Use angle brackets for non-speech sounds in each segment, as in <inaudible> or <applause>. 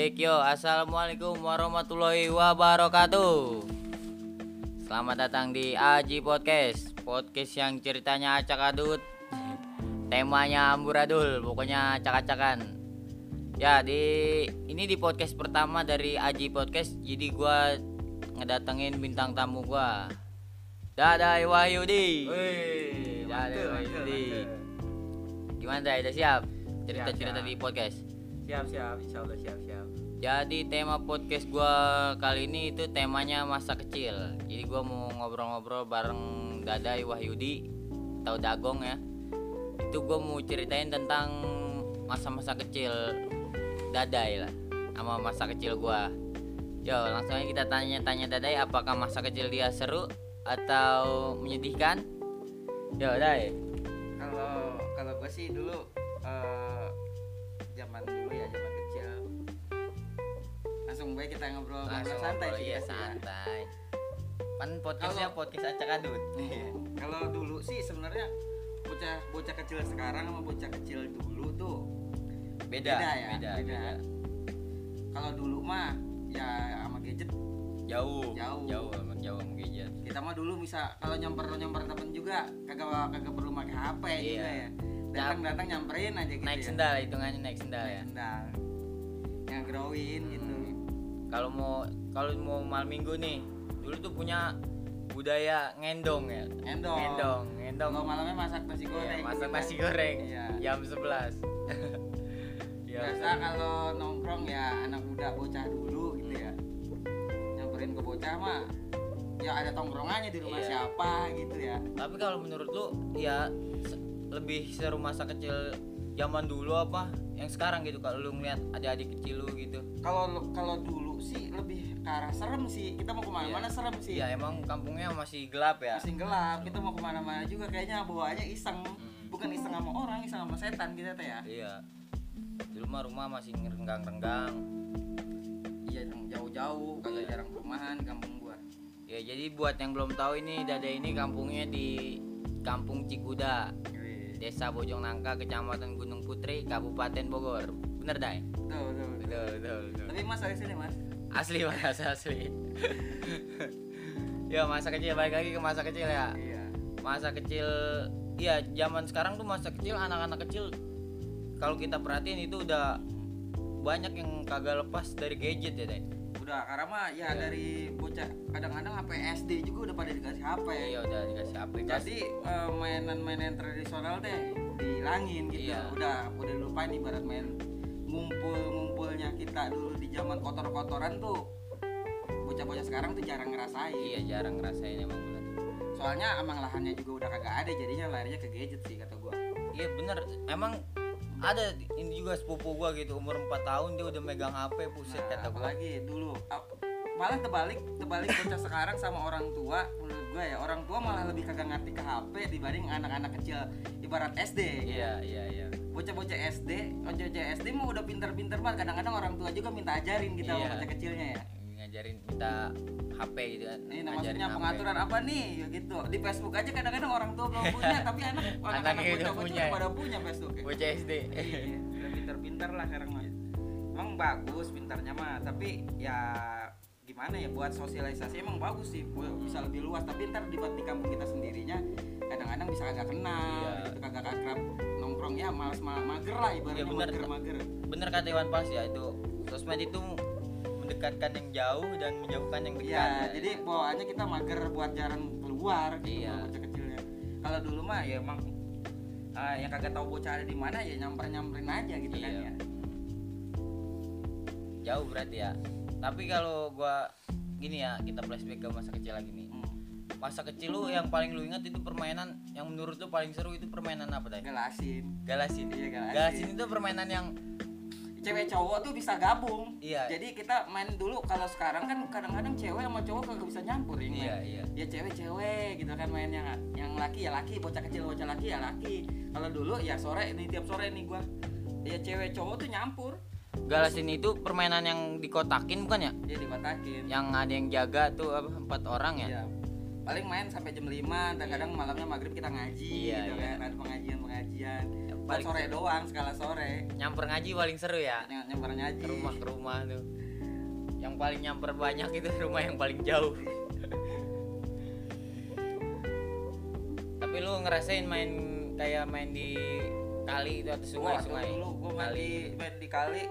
Cek yo, assalamualaikum warahmatullahi wabarakatuh. Selamat datang di Aji Podcast, podcast yang ceritanya acak adut, temanya amburadul, pokoknya acak-acakan. Ya di ini di podcast pertama dari Aji Podcast, jadi gua ngedatengin bintang tamu gua. Dadai Wahyudi. Wih, Dadai Wahyudi. Gimana Dai? Udah siap? Cerita-cerita di podcast. Siap, siap, insya Allah siap, siap. Jadi tema podcast gua kali ini itu temanya masa kecil. Jadi gua mau ngobrol-ngobrol bareng Dadai Wahyudi atau Dagong ya. Itu gua mau ceritain tentang masa-masa kecil Dadai lah sama masa kecil gua. Yo, langsung aja kita tanya-tanya Dadai apakah masa kecil dia seru atau menyedihkan? Yo, Dai. Kalau kalau gue sih dulu eh, baik kita ngobrol ngobrol santai sih iya, ya. santai. Kan podcastnya podcast acak adut. Iya. Kalau dulu sih sebenarnya bocah bocah kecil sekarang sama bocah kecil dulu tuh Beda, Beda ya, beda, beda. beda. kalau dulu mah ya sama gadget jauh Jauh. jauh emang jauh sama gadget kita mah dulu bisa kalau nyamper nyamper temen juga kagak kagak perlu pakai HP Iya. juga ya datang datang nyamperin aja gitu naik ya. sendal hitungannya naik sendal naik ya sendal yang growin gitu kalau mau kalau mau malam minggu nih dulu tuh punya budaya ngendong ya. Ngendong. ngendong ngendong. Kalau malamnya masak nasi Iya, goreng. masak gitu. nasi goreng. Iya. jam 11 ya <laughs> biasa kalau nongkrong ya anak muda bocah dulu gitu ya. Nyamperin ke bocah mah ya ada tongkrongannya di rumah Iya. siapa gitu ya. Tapi kalau menurut lu ya lebih seru masa kecil zaman dulu apa yang sekarang gitu kalau lu ngeliat adik-adik kecil lu gitu? Kalau kalau dulu sih lebih ke arah serem sih kita mau ke mana-mana Iya. serem sih ya emang kampungnya masih gelap ya masih gelap kita mau ke mana-mana juga kayaknya bawaannya iseng Hmm. bukan iseng sama orang iseng sama setan kita teh ya iya dulu mah rumah masih renggang-renggang iya jauh-jauh kagak Iya. jarang perumahan di kampung gua Ya jadi buat yang belum tahu ini Dada ini kampungnya di Kampung Cikuda, Desa Bojong Nangka, Kecamatan Gunung Putri, Kabupaten Bogor. Bener Dai? betul betul betul Betul, betul, betul. tapi mas dari sini mas Asli mas, asli. <laughs> ya masa kecil balik lagi ke masa kecil ya. iya Masa kecil, iya zaman sekarang tuh masa kecil anak-anak kecil kalau kita perhatiin itu udah banyak yang kagak lepas dari gadget ya Dai. udah karena mah ya Iya. dari bocah kadang-kadang HP SD juga udah pada dikasih HP Iya udah dikasih aplikasi. jadi eh, mainan-mainan tradisional teh dihilangin gitu Iya. udah udah lupain ibarat main ngumpul-ngumpulnya kita dulu di zaman kotor-kotoran tuh bocah-bocah sekarang tuh jarang ngerasain Iya jarang ngerasain emang bener. soalnya emang lahannya juga udah kagak ada jadinya larinya ke gadget sih kata gua Iya bener, emang ada ini juga sepupu gua gitu umur 4 tahun dia udah megang HP buset Nah, kata gua. apalagi dulu malah terbalik terbalik bocah sekarang sama orang tua menurut gua ya orang tua malah lebih kagak ngerti ke HP dibanding anak-anak kecil ibarat SD Iya iya iya. bocah-bocah SD bocah-bocah SD mah udah pinter-pinter banget kadang-kadang orang tua juga minta ajarin kita sama Iya. bocah kecilnya ya Ngajarin minta HP gitu kan. ini ngajarin maksudnya HP. pengaturan apa nih ya gitu di Facebook aja kadang-kadang orang tua belum punya <laughs> tapi anak anak-anak bocah-bocah pada punya Facebook ya. Bocah SD. Iya, udah pinter-pinter lah sekarang mah. Emang bagus pintarnya mah, tapi ya gimana ya buat sosialisasi emang bagus sih, bisa lebih luas. Tapi ntar di, di kampung kita sendirinya kadang-kadang bisa kagak kenal, Iya. gitu, kagak akrab nongkrong ya malas ma- mager lah ibaratnya Iya, bener. mager-mager. Bener kata Iwan Fals ya itu sosmed itu mendekatkan yang jauh dan menjauhkan yang dekat. Iya, ya. jadi bawaannya kita mager buat jarang keluar gitu Iya. bocah kecilnya. Kalau dulu mah ya emang ah, yang kagak tahu bocah ada di mana ya nyamper-nyamperin aja gitu kan Iya. ya. jauh berarti ya. Tapi kalau gua gini ya, kita flashback ke masa kecil lagi nih. Hmm. Masa kecil lu yang paling lu ingat itu permainan yang menurut lu paling seru itu permainan apa tadi? Galasin. Galasin. Iya, galasin. Galasin itu permainan yang cewek cowok tuh bisa gabung. Iya. Jadi kita main dulu kalau sekarang kan kadang-kadang cewek sama cowok kagak bisa nyampur ya main. Iya, iya. Ya cewek-cewek gitu kan main yang yang laki ya laki, bocah kecil bocah laki ya laki. Kalau dulu ya sore ini tiap sore nih gua. Ya cewek cowok tuh nyampur. Galasin itu permainan yang dikotakin bukan ya? Dia dikotakin. Yang ada yang jaga tuh apa empat orang ya? Iya. paling main sampai jam 5 dan kadang malamnya maghrib kita ngaji Iya, gitu iya. kan ada pengajian pengajian Buat paling sore doang skala sore. Nyamper ngaji paling seru ya? Ny- nyamper ngaji. Ke rumah ke rumah tuh. Yang paling nyamper banyak itu rumah yang paling jauh. <laughs> Tapi lu ngerasain main kayak main di kali itu atau sungai Wah, sungai dulu gua main di main di kali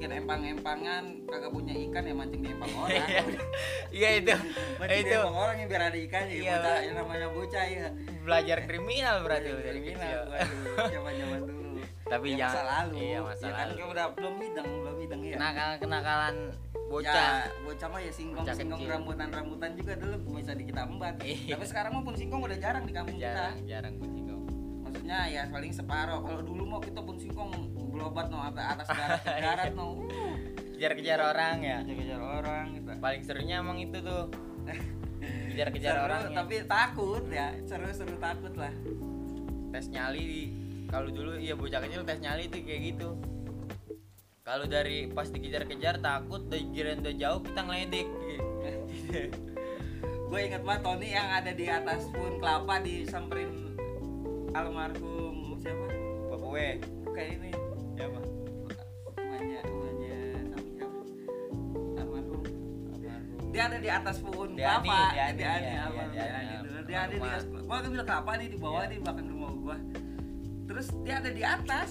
bikin empang-empangan kagak punya ikan ya mancing di empang orang. <laughs> Iya. Itu mancing di itu. empang orang yang biar ada ikannya Iya. bocah yang namanya bocah ya belajar kriminal berarti lu dari Kriminal kecil. gua dulu, Tapi ya, jangan- masa lalu. iya, masa ya kan lalu. udah belum hidang belum hidang ya kenakalan kenakalan bocah. Ya, bocah mah ya singkong Bocah singkong kecil. rambutan rambutan juga dulu bisa di kita embat Iya. tapi sekarang mah pun singkong udah jarang di kampung jarang kita. jarang pun singkong. Maksudnya ya paling separuh kalau dulu mau kita pun singkong berobat no sampai atas <laughs> darat ke darat no. Uh, kejar-kejar orang ya. Kejar-kejar orang gitu. Paling serunya emang itu tuh. Kejar-kejar orang tapi takut ya. Seru-seru takut lah. Tes nyali kalau dulu iya bocah kecil tes nyali itu kayak gitu. Kalau dari pas dikejar-kejar takut udah kirain udah jauh kita ngeledek. <laughs> Gue inget banget Tony yang ada di atas pohon kelapa disamperin almarhum siapa? Bapak we kayak ini dia ada di atas pohon kelapa. dia iya, ada iya, dia ada di atas gua ambil kelapa nih di bawah Iya. di belakang rumah gua. Terus dia ada di atas.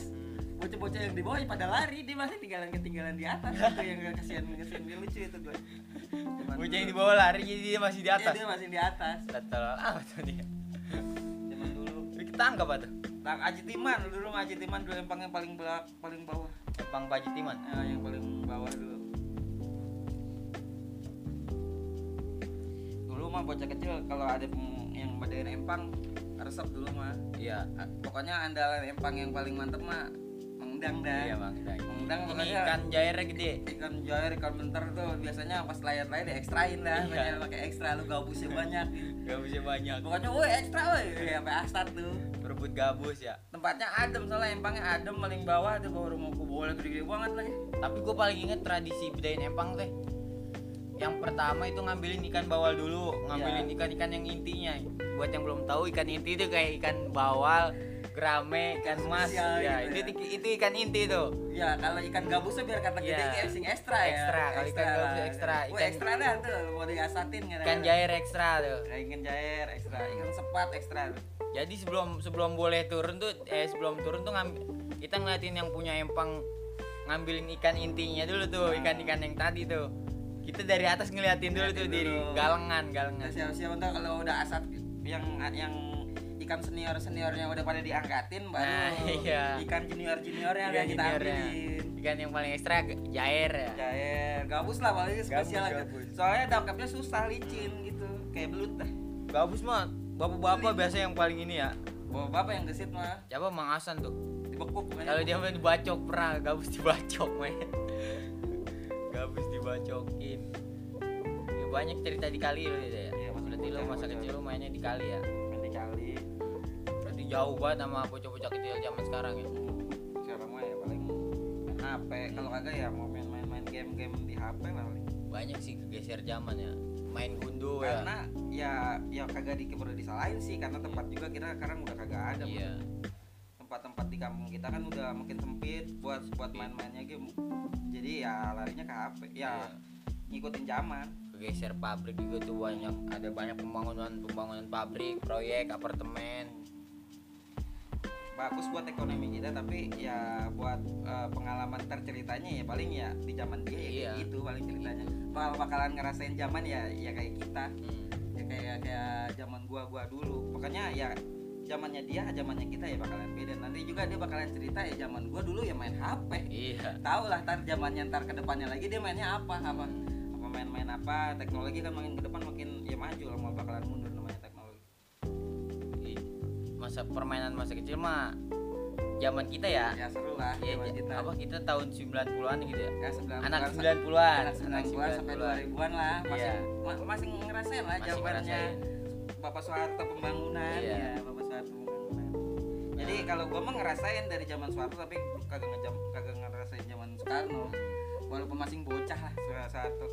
Bocah-bocah yang di bawah ya pada lari. Dia masih tinggalan ketinggalan di atas <laughs> itu yang kasihan kasihan dia lucu itu gue bocah yang di bawah lari jadi dia masih di atas. dia masih di atas. Betul. Apa tuh dia. Zaman dulu. Ini ketangkap apa tuh nah Aji Timan dulu mah Aji Timan dulu empang yang paling belak paling bawah. Jepang Paji Timan? Ya, yang paling bawah dulu mah bocah kecil kalau ada yang badain empang resep dulu mah. Iya. Pokoknya andalan empang yang paling mantep mah mengundang dah. Iya. Mengundang. Ini pokoknya. ikan jairnya gede. Ikan jair ikan bentar tuh biasanya pas layar-layar di ekstrain dah. Iya. banyak pakai ekstra lu gabusnya banyak. Bisa banyak. Pokoknya woi ekstra woi. Ya sampai asat tuh. Berebut gabus ya. Tempatnya adem soalnya empangnya adem paling bawah tuh bawah rumah boleh gede-gede banget lagi. Tapi gue paling inget tradisi bedain empang teh yang pertama itu ngambilin ikan bawal dulu ngambilin Iya. ikan-ikan yang intinya buat yang belum tahu ikan inti itu kayak ikan bawal gerame ikan mas Spesial ya gitu itu itu ikan inti tuh ya kalau ikan gabusnya biar kata gede Iya. kayak sing ekstra ya Ekstra, kalau ikan gabus ekstra. Wah, Ikan- ekstra dah tuh mau diasatin kan ikan jair ekstra tuh Nah, ikan jair ekstra ikan sepat ekstra tuh. jadi sebelum sebelum boleh turun tuh eh sebelum turun tuh ngambil kita ngeliatin yang punya empang ngambilin ikan intinya dulu tuh Nah. ikan-ikan yang tadi tuh kita dari atas ngeliatin dulu tuh Ngeliatin di dulu. galengan Nah, galengan siapa-siapa ntar kalau udah asat yang yang ikan senior seniornya udah pada diangkatin baru Nah, iya. ikan junior juniornya Ikan yang kita juniornya. ambilin. Ikan yang paling ekstra jair ya. Jair. Gabus lah paling spesial Gabus, aja. gabus. soalnya dapetnya susah licin gitu. Kayak belut dah. Gabus mah bapak-bapak biasa yang paling ini ya. Bawa bapak yang gesit mah. Siapa? Mang Hasan tuh. Dibekuk pokoknya. kalau dia main dibacok pernah gabus dibacok gabus dibacokin ya, banyak cerita di kali lo ya Iya, masih berarti lo masa bocah. kecil lo mainnya di kali ya? Main di kali. Berarti jauh banget sama bocah-bocah kecil zaman sekarang ya? Sekarang mah ya paling main HP kalau kagak ya mau main-main main game-game di HP lah paling. banyak sih kegeser zaman ya. Main gundu ya. Karena ya ya kagak di disalahin sih karena tempat juga kita sekarang udah kagak ada iya di kampung kita kan udah makin sempit buat buat main-mainnya game jadi ya larinya ke HP ya Iya. ngikutin zaman kegeser pabrik juga tuh banyak ada banyak pembangunan pembangunan pabrik proyek apartemen bagus buat ekonomi kita tapi ya buat eh, pengalaman terceritanya ya paling ya di zaman dia ya Iya. gitu paling ceritanya bakal bakalan ngerasain zaman ya ya kayak kita hmm. ya kayak kayak zaman gua gua dulu makanya ya zamannya dia zamannya kita ya bakalan beda. Nanti juga dia bakalan cerita ya zaman gua dulu ya main HP iya. Tahu lah ntar zamannya ntar ke depannya lagi dia mainnya apa apa apa main-main apa. Teknologi kan makin ke depan makin ya maju lah mau bakalan mundur namanya teknologi. Masa permainan masa kecil mah zaman kita ya? Ya seru lah ya, kita apa kita tahun 90-an gitu ya? Ya 90-an anak sa- 90-an anak 90-an sampai 2000-an lah masih Iya. ma- masih ngerasain lah Masih zamannya. Bapak Soeharto pembangunan Iya. ya kalau gua mah ngerasain dari zaman Soeharto tapi kagak ngejam kagak ngerasain zaman Soekarno. Walaupun masih bocah lah Soeharto.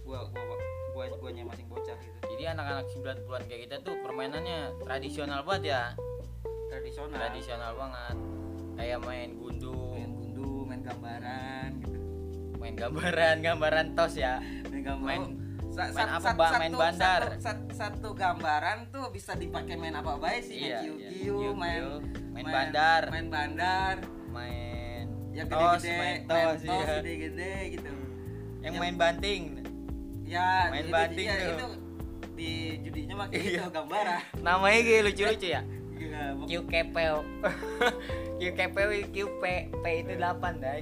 Gua gua gua guanya masih bocah gitu. Jadi anak-anak 90-an kayak kita tuh permainannya tradisional banget ya. Tradisional. Tradisional banget. Kayak main gundu. Main gundu main gambaran gitu. Main gambaran gambaran tos ya. Main gambaran. Main- Sa- main apa, satu, Main bandar. satu, sat- satu gambaran tuh bisa dipakai main apa baik sih? Iya, main iya. kiu-kiu Kiu-kiu, main main bandar. main bandar. Main yang tos gede-gede main main tos, tos iya. gede-gede gitu. Yang Yang- main banting. Ya Main itu, banting ya, tuh. itu di judinya mah kayak Iya. gitu gambaran namanya kayak lucu-lucu ya? Iya, pok- Q kepel <laughs> Q kepel Q P P itu 8 dah.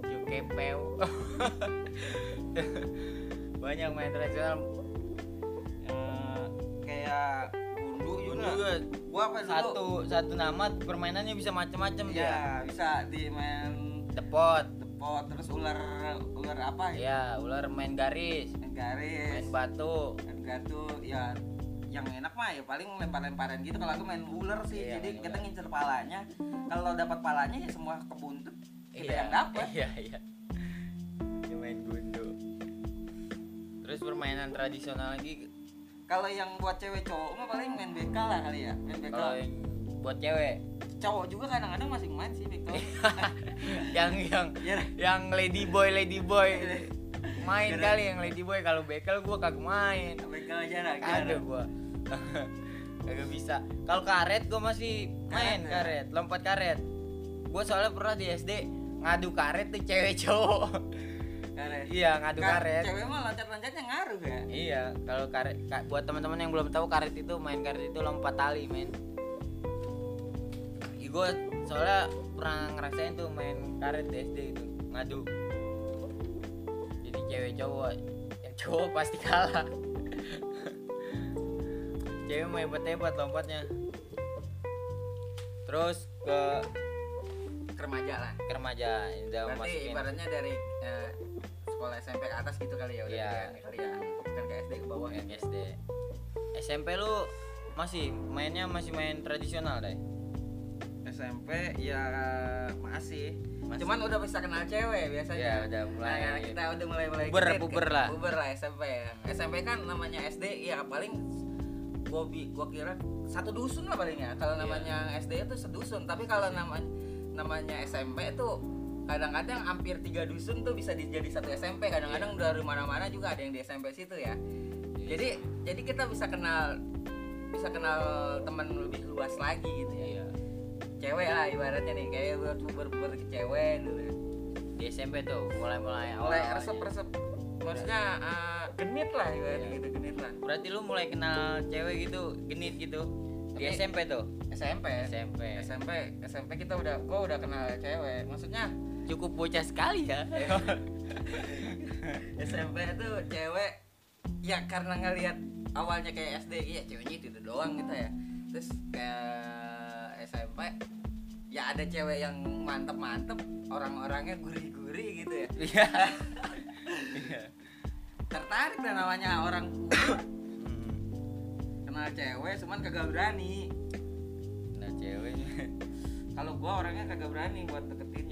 Q kepel <laughs> banyak main tradisional. Eh, kayak gundu juga. Juga gua apa dulu? Satu satu nama permainannya bisa macam-macam ya bisa di main depot depot terus ular ular apa ya? Ya ular main garis. Main garis. Main batu. Main gatu ya yang enak mah ya paling lempar-lemparan gitu. Kalau aku main ular sih Iya, jadi kita ular. ngincer palanya. Kalau dapat palanya ya semua kebuntut kita yang dapat. <laughs> iya iya. Dia main gundu terus permainan tradisional lagi kalau yang buat cewek cowok mah paling main bekal lah kali ya main bekal kalau yang buat cewek? Cowok juga kadang-kadang masih main sih bekal <laughs> yang yang ya yang lady boy lady boy. <laughs> Main Kira- kali yang lady boy kalau bekel gua kagak main. Bekal aja lah kagak gua. <laughs> Kagak bisa. Kalau karet gua masih main Karet, ya? karet lompat karet. Gua soalnya pernah di SD ngadu karet tuh cewek cowok karet iya ngadu Ka- karet. cewek mah loncat-loncatnya ngaruh ya iya kalau karet ka- buat teman-teman yang belum tahu karet itu main karet itu lompat tali men. Gue soalnya pernah ngerasain tuh main karet di SD itu ngadu. Jadi cewek cowok yang cowok pasti kalah. <laughs> Cewek mau hebat hebat lompatnya. Terus ke ke remaja lah. ke remaja udah berarti masukin. ibaratnya dari eh, sekolah SMP ke atas gitu kali ya udah Iya. pilihan kali ya bukan ke SD ke bawah yang SD SMP lu masih mainnya masih main tradisional deh SMP ya masih. Masih. Cuman udah bisa kenal cewek biasanya. Ya, udah mulai- Nah, kita udah mulai mulai Puber, gede, puber lah. Puber lah SMP ya. SMP kan namanya SD ya paling gua bi- gua kira satu dusun lah paling ya. Kalau Iya. namanya SD itu sedusun, tapi kalau namanya namanya SMP itu kadang-kadang hampir tiga dusun tuh bisa di- jadi satu SMP kadang-kadang Iya. dari mana-mana juga ada yang di SMP situ ya. Jadi jadi kita bisa kenal bisa kenal teman lebih luas lagi gitu ya. Iya. Cewek lah ibaratnya nih kayak buat puber ke cewek dulu di SMP tuh mulai mulai mulai awal resep resep maksudnya eh, genit lah ibaratnya Iya. gitu genit lah. Berarti lu mulai kenal cewek gitu genit gitu di Tapi- SMP tuh? SMP SMP SMP SMP kita udah gua udah kenal cewek. Maksudnya cukup bocah sekali ya. <laughs> SMP tuh cewek ya karena ngelihat awalnya kayak SD iya ceweknya itu doang gitu ya. Terus kayak SMP ya ada cewek yang mantep-mantep orang-orangnya gurih-gurih gitu ya. Iya. <laughs> Tertarik lah namanya orang kenal cewek cuman kagak berani. Nah ceweknya kalau gua orangnya kagak berani buat deketinnya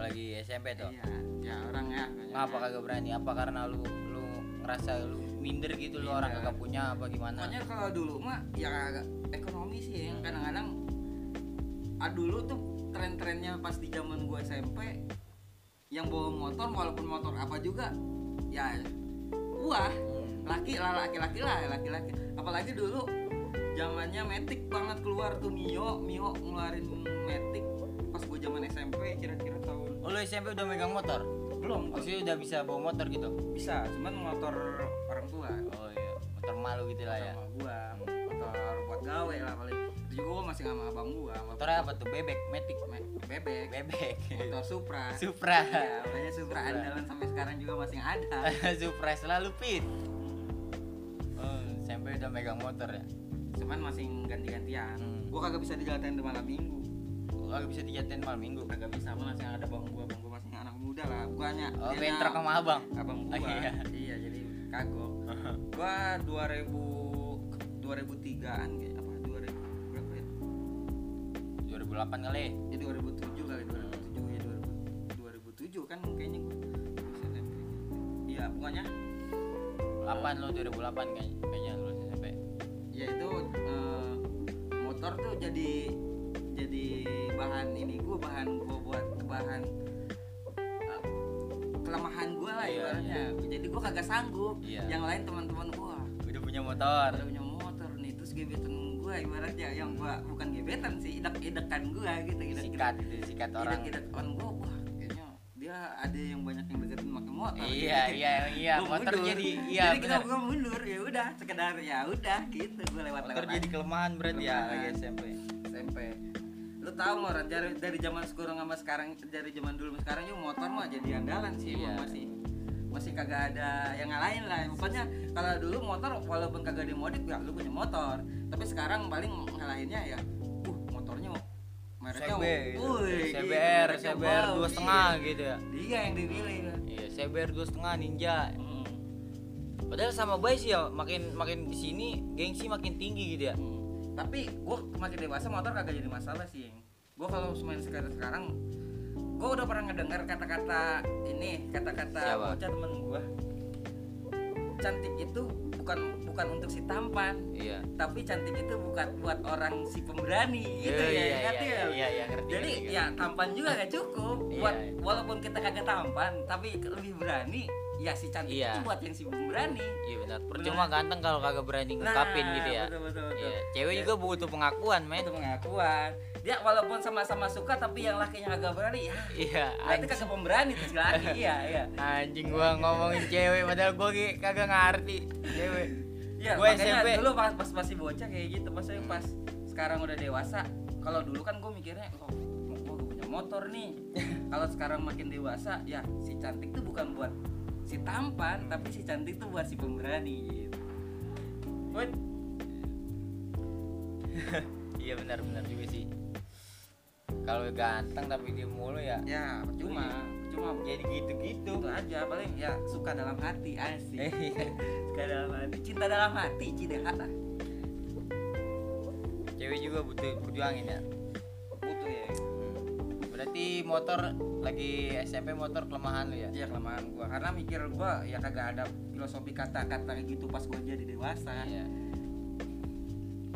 kalau lagi SMP tuh. Iya ya orangnya ngapa kagak berani? Apa karena lu lu ngerasa lu minder gitu lu? Orang Minder. kagak punya apa gimana? Pokoknya kalau dulu mah ya agak ekonomi sih. Ya. Kadang-kadang ah dulu tuh tren-trennya pas di zaman gua SMP yang bawa motor walaupun motor apa juga ya gua laki lah laki-laki lah laki-laki. Apalagi dulu zamannya metik banget keluar tuh Mio Mio ngeluarin metik pas gua zaman SMP kira-kira. oh, lu SMP udah megang motor? Belum. Maksudnya udah bisa bawa motor gitu? Bisa cuman motor orang tua. Oh iya motor malu gitu lah ya. sama gua motor buat gawe lah paling. Itu juga gua masih sama abang gua motornya apa tuh? Bebek? Matic? Me- bebek. Bebek. Motor Supra. Supra. Ya makanya Supra andalan sampai sekarang juga masih ada. <laughs> Supra selalu pit oh SMP udah megang motor ya? Cuman masih ganti-gantian. Hmm. gua kagak bisa dijalanin di malam minggu Oh, Gak bisa dijatin malam minggu. Kagak bisa malah masih ada bang gua bang gua masih anak muda lah bukannya Oh, bentrok sama abang? Abang gua. Oh, <laughs> iya. iya jadi kagok. <laughs> Gua 2000 2003an kayak apa 2000 berapa ya? 2008 kali. Ya 2007 kali 2007 ya 2000, 2007 kan kayaknya SMP iya pokoknya 8 lu 2008 kayaknya kayaknya lulus SMP ya itu eh, motor tuh jadi jadi bahan ini gue bahan gue buat bahan eh, kelemahan gue lah Iya, ibaratnya. Jadi gue kagak sanggup. Iya. yang lain teman-teman gue udah punya motor. Ada punya motor. Nih terus gebetan gue ibaratnya. Yang gue bukan gebetan sih idek-idekan gue gitu idek sikat gitu sikat orang. idek-idekan gue wah kayaknya dia ada yang banyak yang deketin pakai motor iya gitu. iya iya Gua motor mundur. jadi <laughs> iya jadi kita gue mundur ya udah sekedar ya udah gitu gue lewat motor lewat jadi kelemahan berarti ya Kelemahan. SMP. SMP lu tahu Ran, dari dari zaman sekarang sama sekarang dari zaman dulu sama sekarang juga motor mah jadi andalan sih Iya. masih masih kagak ada yang ngalahin lah pokoknya kalau dulu motor walaupun kagak dimodif ya lu punya motor tapi sekarang paling ngalahinnya ya uh motornya mereknya CB gitu. CBR CBR dua setengah iya. gitu ya dia yang dipilih ya. iya CBR dua setengah ninja Hmm. padahal sama baik sih ya makin makin di sini gengsi makin tinggi gitu ya Hmm. tapi gua makin dewasa motor kagak jadi masalah sih gua kalau main sekarang sekarang gua udah pernah ngedengar kata-kata ini kata-kata bocah temen gua. Cantik itu bukan bukan untuk si tampan iya. tapi cantik itu bukan buat orang si pemberani gitu Iya, ya iya, ngerti iya, ya? iya, iya, ngerti, jadi ngerti, ya tampan juga gak cukup. Iya, buat iya. walaupun kita kagak tampan tapi lebih berani ya si cantik Iya. itu buat yang si pemberani iya benar. Percuma ganteng kalau kagak berani ngungkapin Nah, gitu ya. betul, betul, betul. Iya, cewek Ya. juga butuh pengakuan men. Itu pengakuan. Dia walaupun sama-sama suka tapi yang lakinya agak berani ya. Iya berarti kagak pemberani tuh si laki <laughs> iya iya. Anjing gua ngomongin cewek padahal gua kagak ngerti cewek. Iya, Gua makanya SMP. dulu pas pas masih bocah kayak gitu maksudnya pas sekarang udah dewasa kalau dulu kan gue mikirnya oh gue punya motor nih. <laughs> Kalau sekarang makin dewasa ya si cantik tuh bukan buat si tampan tapi si cantik tuh buat si pemberani. Gitu Wait, <laughs> iya benar benar juga sih. Kalau ganteng tapi dia mulu ya ya cuma. Cuma jadi gitu gitu itu aja paling ya suka dalam hati asik. Iya. suka dalam hati. Cinta dalam hati cidehat lah cewek juga butuh perjuangin ya berarti motor lagi SMP motor kelemahan lu ya Iya kelemahan gua karena mikir gua ya kagak ada filosofi kata-kata gitu pas gua jadi dewasa. Iya.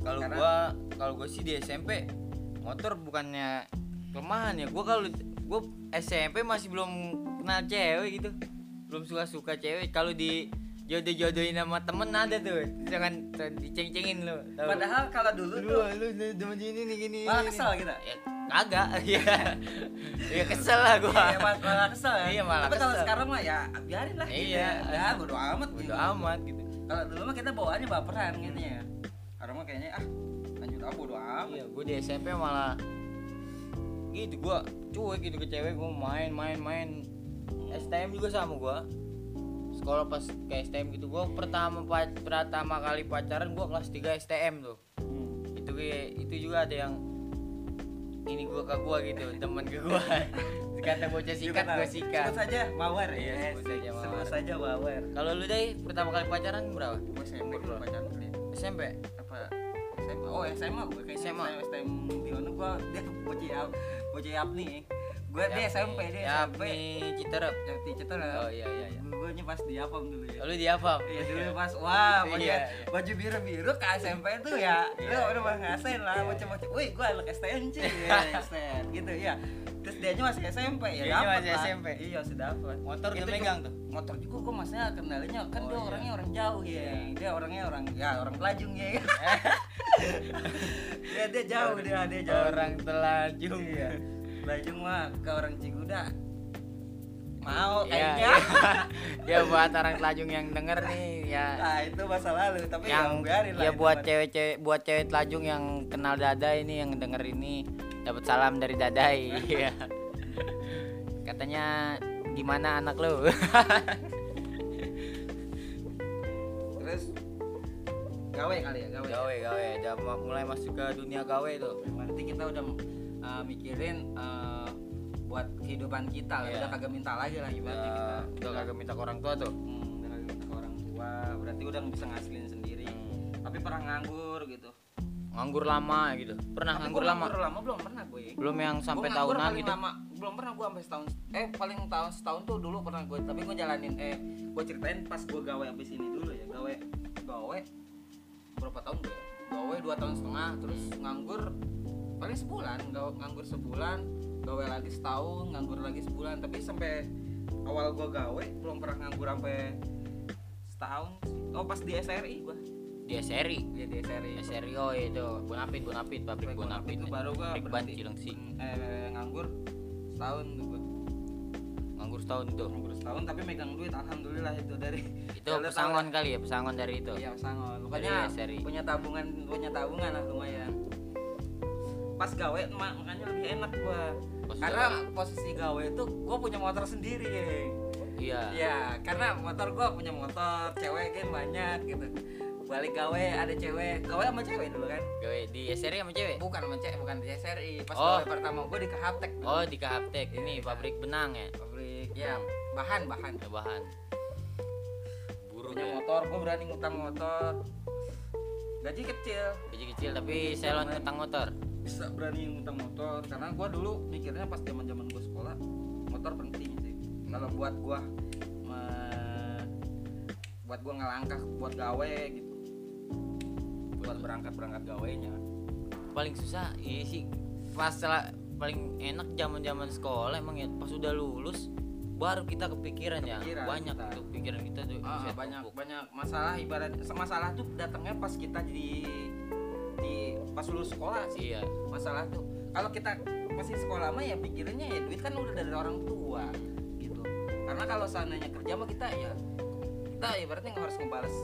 Kalau Karena- gua kalau gua sih di SMP motor bukannya kelemahan ya. Gua kalau gua SMP masih belum kenal cewek gitu. Belum suka-suka cewek. Kalau di jodoh-jodohin sama temen ada tuh. Jangan diceng-cengin lu. tahu. Padahal kalau dulu lu tuh lu temen ini nih gini. malah ini. kesel kita. Ya, kagak. <laughs> Iya. ya kesel lah gua. Iya, malah, malah kesel ya. Iya, malah Tapi kalau sekarang mah ya biarin lah gitu Iya. ya. Ya bodo amat gitu. Bodo amat gitu. Kalau dulu mah kita bawaannya baperan gitu ya. Sekarang mah kayaknya ah lanjut ah bodo amat. Iya, gue di SMP malah gitu gua cuek gitu ke cewek gua main main main STM juga sama gua sekolah pas ke STM gitu gua pertama pertama kali pacaran gua kelas 3 STM tuh Hmm. itu itu juga ada yang ini gua ke gua gitu teman ke gua <laughs> kata bocah sikat tahu. sikat Sebut saja mawar ya. sebut saja mawar. Sebut saja mawar. kalau lu deh pertama kali pacaran berapa Gue SMP dulu pacaran ya. SMP apa SMA oh SMA gue kayak SMA. STM di mana gue dia bocah up bocah up nih gue dia. SMP dia SMP Yapni Citerep yang teacher oh iya iya iya gue nya pas di apam dulu ya? Lu di apa? Iya dulu pas wah Iya, baju, iya. baju biru biru ke SMP tuh ya Iya, lu udah mah ngasain lah bocah wih gue anak STM cuy. <laughs> Ya, set, gitu ya terus dia masih SMP ya dapet masih lah. SMP. iya sudah dapat motor Itu megang tuh? motor juga gue maksudnya kenalnya kan Oh, dia iya. orangnya orang jauh ya. Iya. dia orangnya orang ya orang pelajung ya. <laughs> Dia dia jauh dia dia jauh. Orang telajung. Iya. Pelajung mah ke orang Ciguda mau ya, kayaknya. <laughs> ya buat orang telajung yang denger nih ya. Nah itu masa lalu tapi yang ya biarin lah ya buat cewek-cewek buat cewek telajung yang kenal Dadai ini yang denger ini dapat salam dari Dadai <laughs> Iya. katanya gimana anak lu? <laughs> Terus gawe kali ya gawe gawe gawe. Udah mulai masuk ke dunia gawe tuh. Berarti kita udah uh, mikirin uh, buat kehidupan kita lah. Iya. udah kagak minta lagi lah ibaratnya kita. udah, udah kagak minta ke orang tua tuh. Hmm, udah kagak minta ke orang tua. Berarti udah bisa ngasilin sendiri. Tapi pernah nganggur gitu. Nganggur lama gitu. Pernah Tapi nganggur lama? nganggur lama belum pernah gue belum yang sampai Gua tahunan gitu? lama. Belum pernah gue sampai setahun. Eh paling tahun setahun tuh dulu pernah gue tapi gue jalanin. Eh gue ceritain pas gue gawe habis ini dulu ya. Gawe gawe berapa tahun gue gawe dua tahun setengah terus nganggur paling sebulan. Gawe, nganggur sebulan gawe lagi setahun nganggur lagi sebulan. Tapi sampai awal gue gawe belum pernah nganggur sampai setahun. Oh pas di SRI gue di SRI dia di SRI SRI oh itu. Bonapit Bonapit pabrik Bonapit itu baru gue ban Cilengsi. Eh, nganggur setahun tuh gue nganggur setahun itu nganggur setahun tapi megang duit alhamdulillah itu dari itu <laughs> Ya, pesangon kali ya pesangon dari itu? Iya pesangon. Pokoknya Dari SRI. punya tabungan punya tabungan lah lumayan. Pas gawe mak- makanya lebih enak gua. Pas karena posisi gawe itu gua punya motor sendiri ya. iya Iya, karena motor gua punya motor, cewek kan banyak gitu. Balik gawe ada cewek, gawe sama cewek dulu kan? gawe di SRI sama cewek Bukan sama cewek, bukan di SRI. Pas Oh. gawe pertama gua di Kahaptek. oh di Kahaptek Iya, ini iya. pabrik benang ya Pabrik ya bahan bahan. Ya, bahan buruh Punya ya motor, gua berani ngutang motor. Gaji kecil, gaji kecil tapi salon ngutang motor bisa berani ngutang motor. Karena gua dulu mikirnya pas zaman zaman gue sekolah motor penting sih. Kalau buat gua me- buat gua ngelangkah buat gawe gitu. Buat berangkat berangkat gawenya. Paling susah iya sih. Pas paling enak zaman zaman sekolah emang ya pas udah lulus baru kita kepikiran, ya. Kepikiran banyak kita. tuh pikiran kita tuh. Ah, buset, banyak banyak masalah ibarat masalah tuh datangnya pas kita jadi di pas lulus sekolah sih iya. masalah tuh. Kalau kita masih sekolah mah ya pikirannya ya duit kan udah dari orang tua gitu. Karena kalau seandainya kerja mah kita ya kita ibaratnya nggak harus ngebales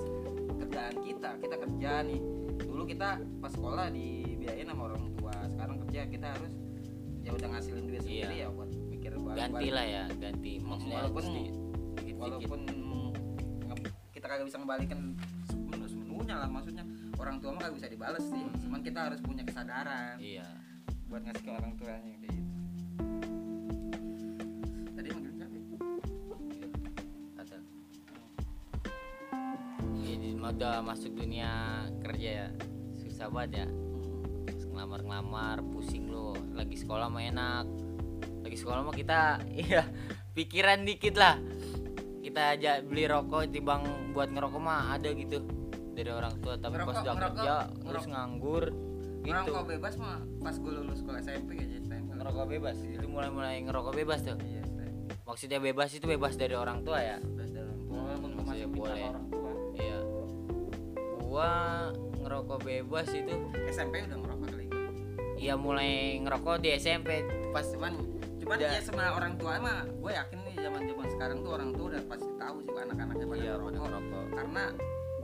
kerjaan kita. Kita kerja nih dulu kita pas sekolah dibiayain sama orang tua. Sekarang kerja kita harus ya udah ngasilin duit sendiri Iya. ya buat mikir buat ganti lah ya ganti. Maksudnya Walaupun- sedikit sedikit walaupun nge- kita kagak bisa ngembalikan sepenuh sepenuhnya lah maksudnya orang tua mah kagak bisa dibales sih. Hmm. cuman kita harus punya kesadaran iya. buat ngasih ke orang tuanya kayak gitu. Tadi manggil siapa ya? kata. Jadi udah masuk dunia kerja ya. Susah banget ya. Terus ngelamar-ngelamar pusing lu. Lagi sekolah mah enak. Lagi sekolah mah kita <laughs> iya pikiran dikit lah. Kita aja beli rokok bang buat ngerokok mah ada gitu dari orang tua tapi pas Ngerokok- udah ngerokok- kerja terus nganggur gitu. Ngerokok bebas mah pas gue lulus sekolah SMP aja SMP ngerokok bebas itu mulai-mulai ngerokok bebas tuh. Iya maksudnya bebas itu bebas dari orang tua ya? Bebas dari orang tua walaupun gue Maksudnya masih boleh. orang tua. Iya. Gua ngerokok bebas itu. SMP udah ngerokok kali Iya mulai ngerokok di SMP pas cuman cuman Udah. ya sama orang tua mah gue yakin nih zaman zaman sekarang tuh orang tua udah pasti tahu sih anak-anaknya pada iya ngerokok. ngerokok. Karena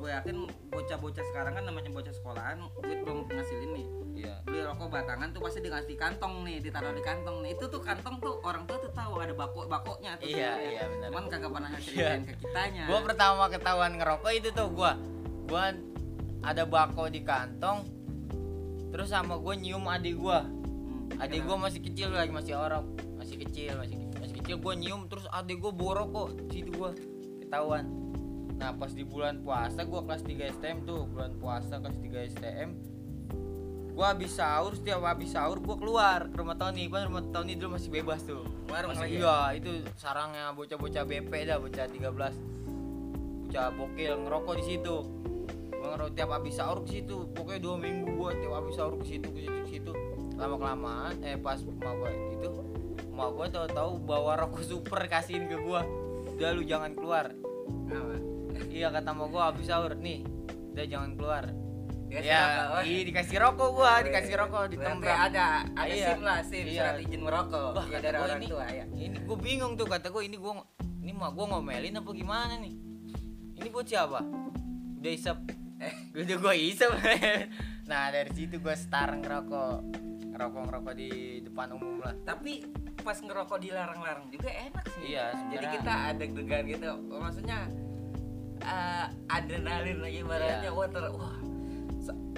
gue yakin bocah-bocah sekarang kan namanya bocah sekolahan duit belum ngasilin nih. Iya. Beli rokok batangan tuh pasti dikasih kantong nih ditaruh di kantong nih. Itu tuh kantong tuh orang tua tuh tahu ada bako bakoknya tuh. Iya, sebenarnya. iya, benar. cuman kagak pernah ceritain ke kitanya. Gua pertama ketahuan ngerokok itu tuh gua. Gua ada bako di kantong terus sama gua nyium adik gua. Hmm, adik gua masih kecil lagi masih orang masih kecil masih masih kecil. Gua nyium terus adik gua bawa rokok situ gua. Ketahuan nah pas di bulan puasa gua kelas 3 STM tuh bulan puasa kelas 3 STM gua habis sahur setiap habis sahur gua keluar ke rumah Tony. Kan rumah Tony dulu masih bebas tuh. Warung masih ya? iya itu sarangnya bocah-bocah BP dah bocah 13 bocah bokil ngerokok di situ. Ngerokok tiap habis sahur ke situ. Pokoknya dua minggu gua tiap habis sahur ke situ ke situ ke situ. Lama kelamaan eh pas emak gua itu emak gua tahu-tahu bawa rokok super kasihin ke gua. Udah lu jangan keluar? Iya kata emak gua habis sahur nih udah jangan keluar Dikasih ya rokok, iya dikasih rokok gua dikasih rokok di Berarti ada ada Iya. sim lah sim Iya. surat izin merokok Wah, ya dari gua orang ini, tua ya Ini gue bingung tuh kata gue ini gue ini mah gue ngomelin apa gimana nih? Ini buat siapa? Udah isep. Eh, udah gue isep. <laughs> nah dari situ gue start ngerokok, ngerokok ngerokok di depan umum lah. tapi pas ngerokok dilarang-larang juga enak sih Iya, jadi sebenarnya. kita ada degan gitu maksudnya eh, adrenalin lagi ibaratnya. Iya. wah ter wah.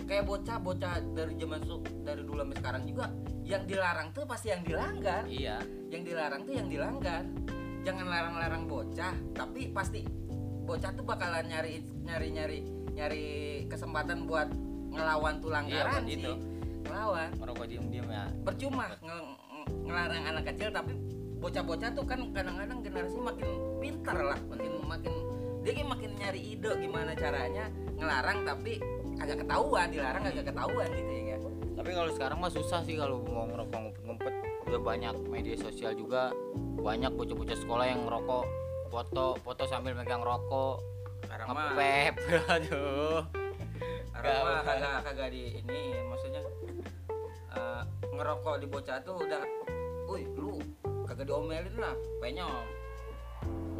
Kayak bocah bocah dari zaman su- dari dulu sampai sekarang juga yang dilarang tuh pasti yang dilanggar. Iya, yang dilarang tuh yang dilanggar. Jangan larang-larang bocah tapi pasti bocah tuh bakalan nyari nyari nyari nyari kesempatan buat ngelawan tuh langgaran buat sih. itu. ngelawan. Ngerokok diem-diem ya. percuma nge- nge- ngelarang anak kecil tapi bocah-bocah tuh kan kadang-kadang generasi makin pintar lah makin makin dia kayak makin nyari ide gimana caranya ngelarang tapi agak ketahuan dilarang agak ketahuan gitu ya tapi kalau sekarang mah susah sih kalau mau ngerokok ngumpet-ngumpet. Udah banyak media sosial juga banyak bocah-bocah sekolah yang ngerokok. Foto foto sambil megang rokok. Sekarang mah ngepep <laughs> aduh. Sekarang mah Gak- kagak kagak di ini maksudnya eh, ngerokok di bocah tuh udah wih lu kagak diomelin lah penyom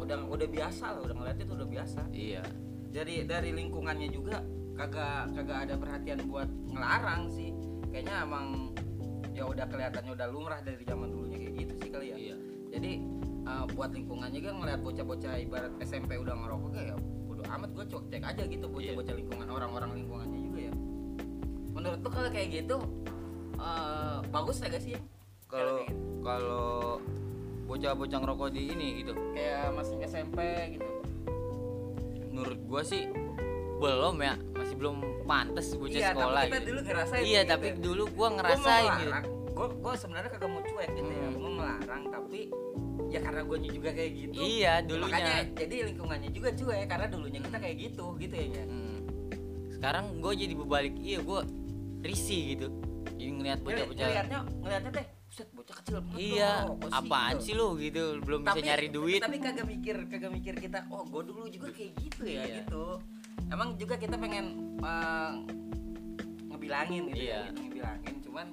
udah udah biasa lah udah ngeliatnya tuh udah biasa. Iya. Dari dari lingkungannya juga kagak kagak ada perhatian buat ngelarang sih. Kayaknya emang ya udah kelihatannya udah lumrah dari zaman dulunya kayak gitu sih kali ya. Iya. Jadi uh, buat lingkungannya kan ngeliat bocah-bocah ibarat SMP udah ngerokok kayak bodo amat gue cok cek aja gitu bocah-bocah lingkungan orang-orang lingkungannya juga ya. Menurut tuh kalau kayak gitu uh, bagus ya gak sih? Ya? kalau kalau bocah-bocah ngerokok di ini gitu kayak masih SMP gitu menurut gua sih belum ya masih belum pantas bocah iya sekolah tapi kita gitu. dulu ngerasain iya gitu. tapi dulu gua Gua ngerasain gitu melarang, gue gue sebenarnya kagak mau cuek gitu ya Hmm. gue melarang tapi ya karena gue juga kayak gitu iya dulunya makanya jadi lingkungannya juga cuek karena dulunya kita kayak gitu gitu ya Nya. Hmm. sekarang gue jadi berbalik iya gue risih gitu jadi ngeliat Ngeli- bocah-bocah ngelihatnya ngelihatnya teh buset bocah kecil banget iya sih?" apaan gitu. sih lu gitu belum bisa nyari duit tapi kagak mikir kagak mikir kita oh gue dulu juga kayak gitu ya Iya. gitu emang juga kita pengen eh, ngebilangin gitu Iya. ya gitu, ngebilangin cuman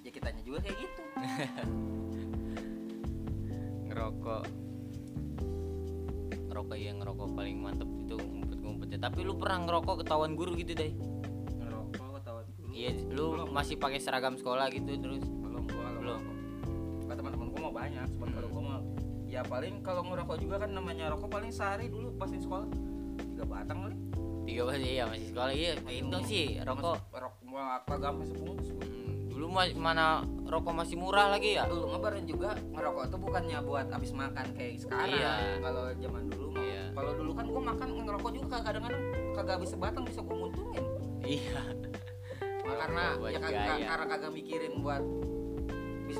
ya kitanya juga kayak gitu <laughs> ngerokok ngerokok iya ngerokok paling mantep itu ngumpet-ngumpet ya tapi lu pernah ngerokok ketahuan guru gitu deh ngerokok ketahuan dulu iya lu Belum. masih pakai seragam sekolah gitu terus mau cuman Hmm. kalau gua mah ya paling kalau ngerokok juga kan namanya rokok paling sehari dulu pas di sekolah. Tiga batang kali. Tiga belas iya masih sekolah iya itu sih rokok. rokok gua kagak sampai sebungkus dulu ma- mana rokok masih murah lagi ya? Dulu ngebarin juga ngerokok tuh bukannya buat habis makan kayak sekarang. Iya. kalau zaman dulu mah. Iya. kalau dulu kan gua makan ngerokok juga kadang-kadang kagak habis sebatang bisa gua muntungin iya. Nah, karena ya kagak karena kagak mikirin buat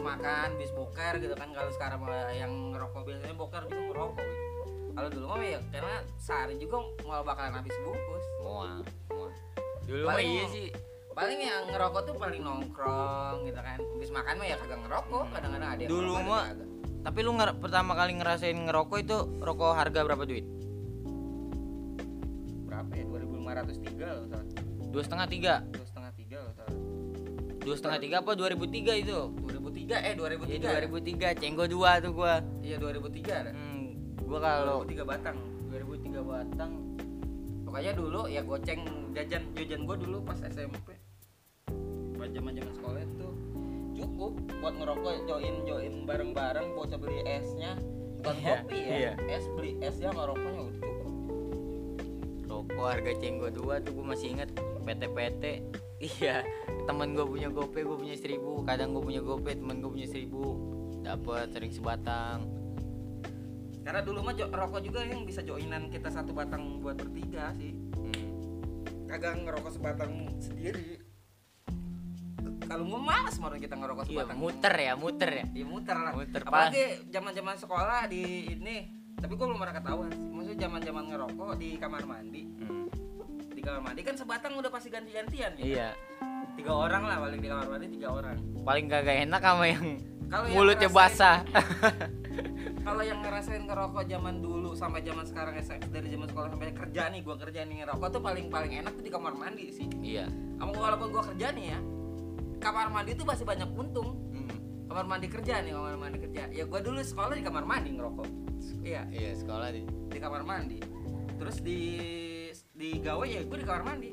makan, bis boker gitu kan kalau sekarang yang ngerokok biasanya boker juga ngerokok gitu. Kalau dulu mah ya karena sehari juga mau bakalan habis bungkus. muah muah dulu mah iya sih Paling yang ngerokok tuh paling nongkrong gitu kan. Bis makan mah ya kagak ngerokok, kadang-kadang ada yang Dulu mah- tapi lu nger- pertama kali ngerasain ngerokok itu rokok harga berapa duit berapa ya? 2503 loh salah. dua setengah tiga Dua setengah tiga loh salah. dua setengah tiga apa 2003 itu 2003 eh 2003. Iya 2003 cenggo dua tuh gua Iya 2003 ada. hmm, gua kalau 2003 batang. 2003 batang Pokoknya dulu ya goceng jajan jajan gue dulu pas SMP. Pas zaman zaman sekolah itu cukup buat ngerokok join join bareng bareng bocah beli esnya bukan Iya, kopi ya iya. es beli esnya sama rokoknya udah cukup rokok harga cenggo dua tuh gua masih inget PT-PT iya temen gua punya gope gua punya seribu. Kadang gua punya gope temen gua punya seribu. Dapat sering sebatang. Karena dulu mah jo- rokok juga yang bisa joinan kita satu batang buat bertiga sih. Hmm. kagak ngerokok sebatang sendiri. Kalau mau malas mau kita ngerokok iya sebatang. muter ya muter ya. Ya muter lah. Muter, apalagi zaman zaman sekolah di ini tapi gue belum pernah ketahuan sih. Maksudnya zaman zaman ngerokok di kamar mandi. Hmm. di kamar mandi kan sebatang udah pasti ganti gantian ya iya tiga orang lah paling di kamar mandi tiga orang. Paling kagak enak sama yang kalau yang mulutnya ngerasain- basah. <laughs> Kalau yang ngerasain ngerokok zaman dulu sampai zaman sekarang dari zaman sekolah sampai kerja nih gua kerja nih ngerokok tuh paling paling enak tuh di kamar mandi sih. Iya. Sama walaupun gua kerja nih ya kamar mandi tuh masih banyak untung. Hmm. kamar mandi kerja nih kamar mandi kerja. Ya gua dulu sekolah di kamar mandi ngerokok. Iya. Iya sekolah di di kamar mandi. Terus di di gawe ya gue di kamar mandi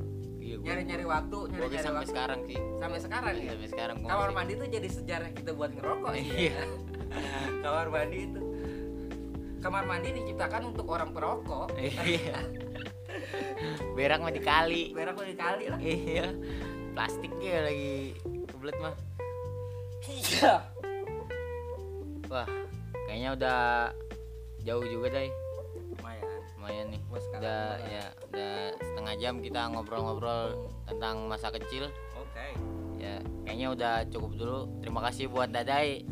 iya nyari nyari waktu nyari nyari sampai waktu. sekarang sih. Sampai sekarang ya? Sampai sekarang kamar masih- mandi tuh jadi sejarah kita buat ngerokok ya? Iya. <laughs> kamar mandi itu. Kamar mandi diciptakan untuk orang perokok. Iya. <laughs> Berak mah dikali. Berak udah dikali lah. Iya. Plastiknya lagi kebelet mah. Iya. Wah kayaknya udah jauh juga deh lumayan nih. Udah ya udah setengah jam kita ngobrol-ngobrol tentang masa kecil. Oke. Ya kayaknya udah cukup dulu. Terima kasih buat Dadai.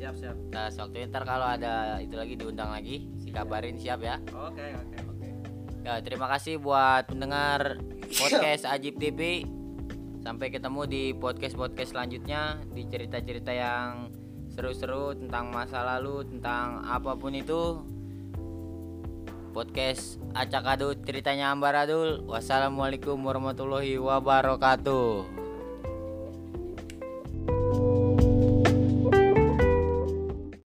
Siap siap. Atas waktunya ntar kalau ada itu lagi diundang lagi kabarin siap ya. Oke oke oke. Ya, terima kasih buat pendengar podcast Ajib TV. Sampai ketemu di podcast-podcast selanjutnya di cerita-cerita yang seru-seru tentang masa lalu, tentang apa pun itu. Podcast Acak Adut ceritanya Ambaradul. Wassalamualaikum warahmatullahi wabarakatuh.